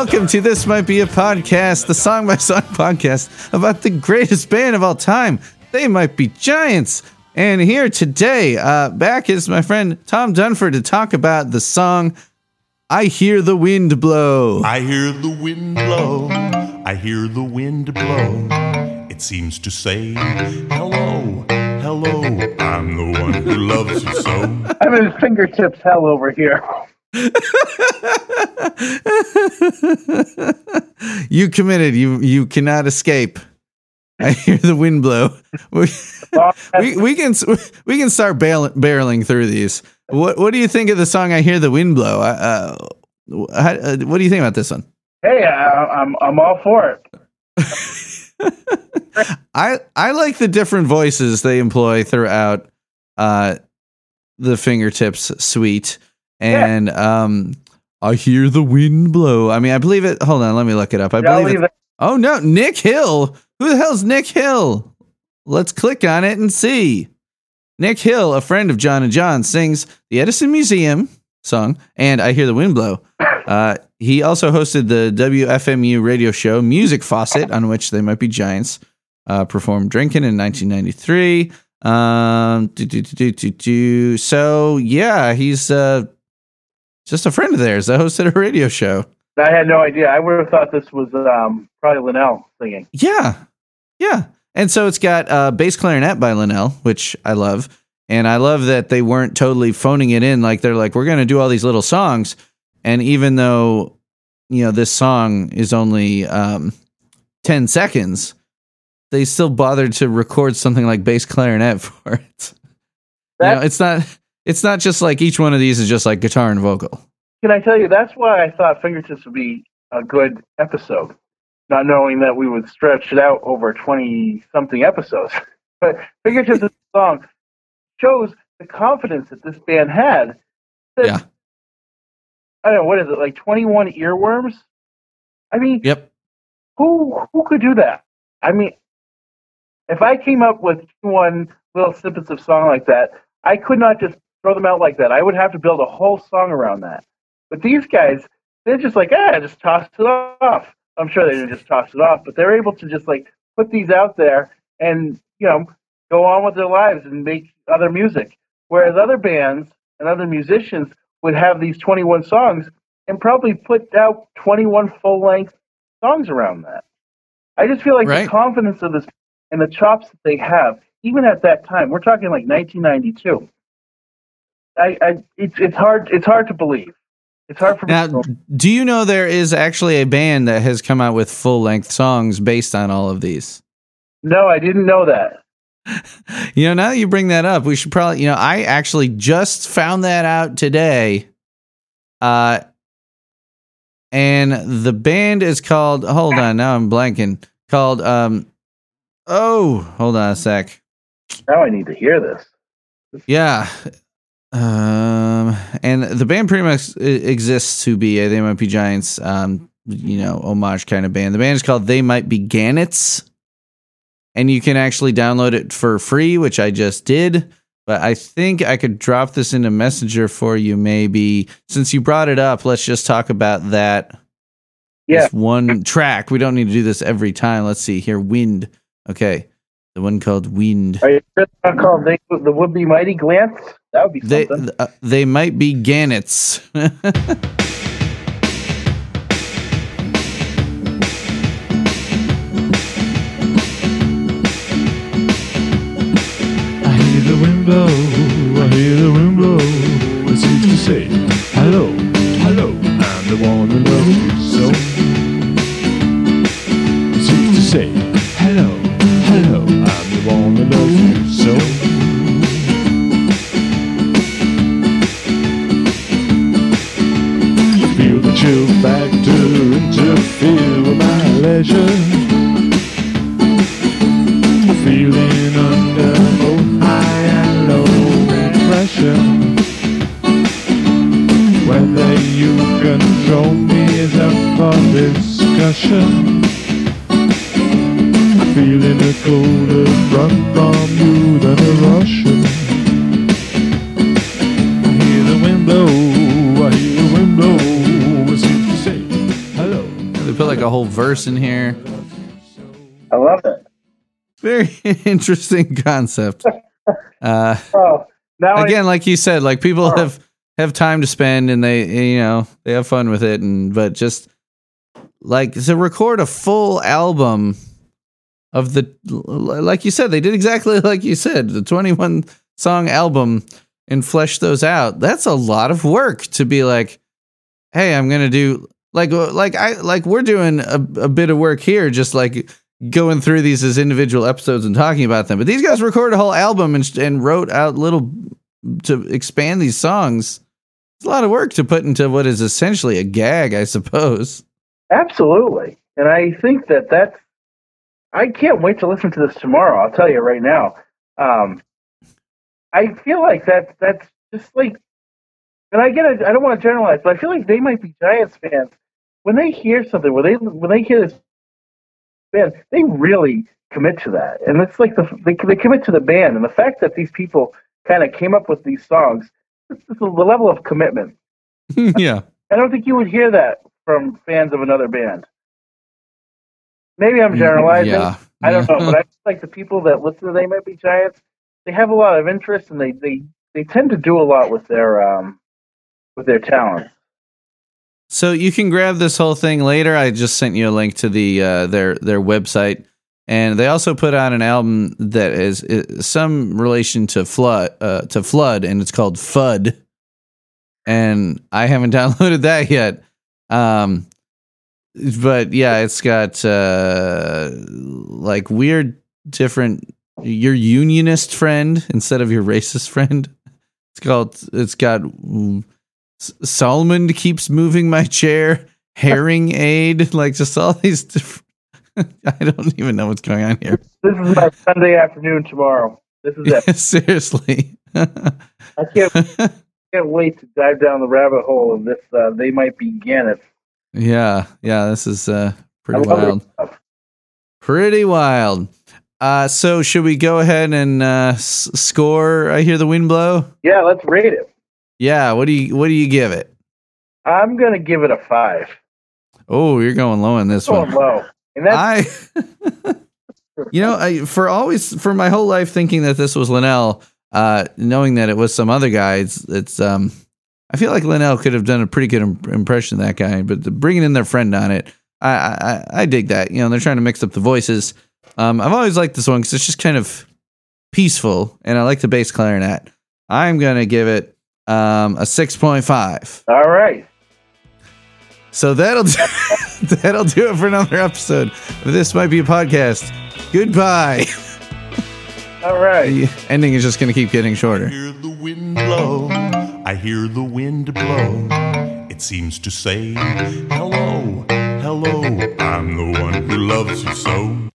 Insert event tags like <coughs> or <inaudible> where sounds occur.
Welcome to This Might Be a Podcast, the song by song <laughs> podcast about the greatest band of all time. They might be giants. And here today, uh, back is my friend Tom Dunford to talk about the song I Hear the Wind Blow. I hear the wind blow. I hear the wind blow. It seems to say, hello, hello. I'm the one who loves you so. <laughs> I'm in fingertips hell over here. <laughs> you committed. You you cannot escape. I hear the wind blow. <laughs> We, we, we can we can start bail, barreling through these. What what do you think of the song "I Hear the Wind Blow"? Uh, how, uh, what do you think about this one? Hey, I, I'm I'm all for it. <laughs> I I like the different voices they employ throughout uh, the fingertips suite, and yeah. um, I hear the wind blow. I mean, I believe it. Hold on, let me look it up. I yeah, believe it. Oh no, Nick Hill. Who the hell's Nick Hill? Let's click on it and see. Nick Hill, a friend of John and John, sings the Edison Museum song and I Hear the Wind Blow. <coughs> Uh, he also hosted the WFMU radio show Music Faucet, on which they might be giants. Uh, performed Drinking in 1993. Um, do, do, do. So, yeah, he's uh, just a friend of theirs that hosted a radio show. I had no idea. I would have thought this was um, probably Linnell singing. Yeah, yeah. And so it's got uh, bass clarinet by Linnell, which I love. And I love that they weren't totally phoning it in. Like they're like, we're going to do all these little songs. And even though, you know, this song is only um, 10 seconds, they still bothered to record something like bass clarinet <laughs> for it. That, you know, it's not it's not just like each one of these is just like guitar and vocal. Can I tell you that's why I thought Fingertips would be a good episode not knowing that we would stretch it out over 20 something episodes. <laughs> but Fingertips of the Song shows the confidence that this band had. That, yeah. I don't know, what is it, like 21 earworms? I mean, yep. Who who could do that? I mean, if I came up with one little snippets of song like that, I could not just throw them out like that. I would have to build a whole song around that. But these guys, they're just like, ah, just toss it off. I'm sure they didn't just toss it off, but they're able to just like put these out there and you know go on with their lives and make other music. Whereas other bands and other musicians would have these 21 songs and probably put out 21 full length songs around that. I just feel like right. the confidence of this and the chops that they have, even at that time, we're talking like 1992. I, I it's it's hard it's hard to believe. It's hard for now, me. Do you know there is actually a band that has come out with full length songs based on all of these? No, I didn't know that. <laughs> you know, now that you bring that up, we should probably, you know, I actually just found that out today. Uh, and the band is called, hold on, now I'm blanking, called, um, oh, hold on a sec. Now I need to hear this. Yeah. Um, and the band pretty much exists to be a They Might Be Giants, um, you know, homage kind of band. The band is called They Might Be Gannets, and you can actually download it for free, which I just did. But I think I could drop this into Messenger for you, maybe. Since you brought it up, let's just talk about that. Yeah. one track. We don't need to do this every time. Let's see here. Wind. Okay. The one called Wind. Are you called they, the Would Be Mighty Glance? That would be something. They, uh, they might be Gannets. <laughs> a whole verse in here. I love it. Very <laughs> interesting concept. <laughs> Uh, Oh, now I- again, like you said, like people Oh. have have time to spend and they you know they have fun with it, and but just like to record a full album of the like you said, they did exactly <laughs> like you said, the twenty one song album and flesh those out. That's a lot of work to be like, hey, I'm gonna do like like I like we're doing a, a bit of work here, just like going through these as individual episodes and talking about them. But these guys recorded a whole album and, and wrote out little to expand these songs. It's a lot of work to put into what is essentially a gag, I suppose. Absolutely. And I think that that's, I can't wait to listen to this tomorrow. I'll tell you right now. Um, I feel like that that's just like, and I get it. I don't want to generalize, but I feel like they might be Giants fans when they hear something, when they when they hear this band, they really commit to that, and it's like the they they commit to the band, and the fact that these people kind of came up with these songs, it's, it's the level of commitment. <laughs> yeah. I don't think you would hear that from fans of another band. Maybe I'm generalizing. Yeah. I don't know, but I <laughs> feel like the people that listen to They Might Be Giants, they have a lot of interest and they they, they tend to do a lot with their um with their talent. So you can grab this whole thing later. I just sent you a link to the uh, their their website, and they also put out an album that is, is some relation to flood uh, to flood, and it's called Fud. And I haven't <laughs> downloaded that yet. Um, but yeah, it's got uh, like weird different your unionist friend instead of your racist <laughs> friend. It's called. It's got. S- Solomon keeps moving my chair. Herring aid, like just all these. <laughs> I don't even know what's going on here. This is my Sunday afternoon tomorrow. This is it. <laughs> Seriously. I can't <laughs> can't wait to dive down the rabbit hole of this. Uh, they might be Gannett. yeah, yeah, this is uh, pretty wild. Pretty wild. Uh, so should we go ahead and uh, s- score? I hear the wind blow. Yeah, let's rate it. Yeah. What do you What do you give it? I'm gonna give it a five. Oh, you're going low in this Going one. low, and that's I, <laughs> you know, I for always for my whole life thinking that this was Linnell, uh, knowing that it was some other guy. It's, it's um, I feel like Linnell could have done a pretty good im- impression of that guy, but the, bringing in their friend on it, I, I I- I dig that. You know, they're trying to mix up the voices. Um, I've always liked this one because it's just kind of peaceful, and I like the bass clarinet. I'm gonna give it um a six point five. all right. So that'll do, <laughs> that'll do it for another episode. of This might be a podcast. Goodbye. <laughs> All right. The ending is just going to keep getting I shorter. hear the wind blow. I hear the wind blow. It seems to say, hello, hello. I'm the one who loves you so.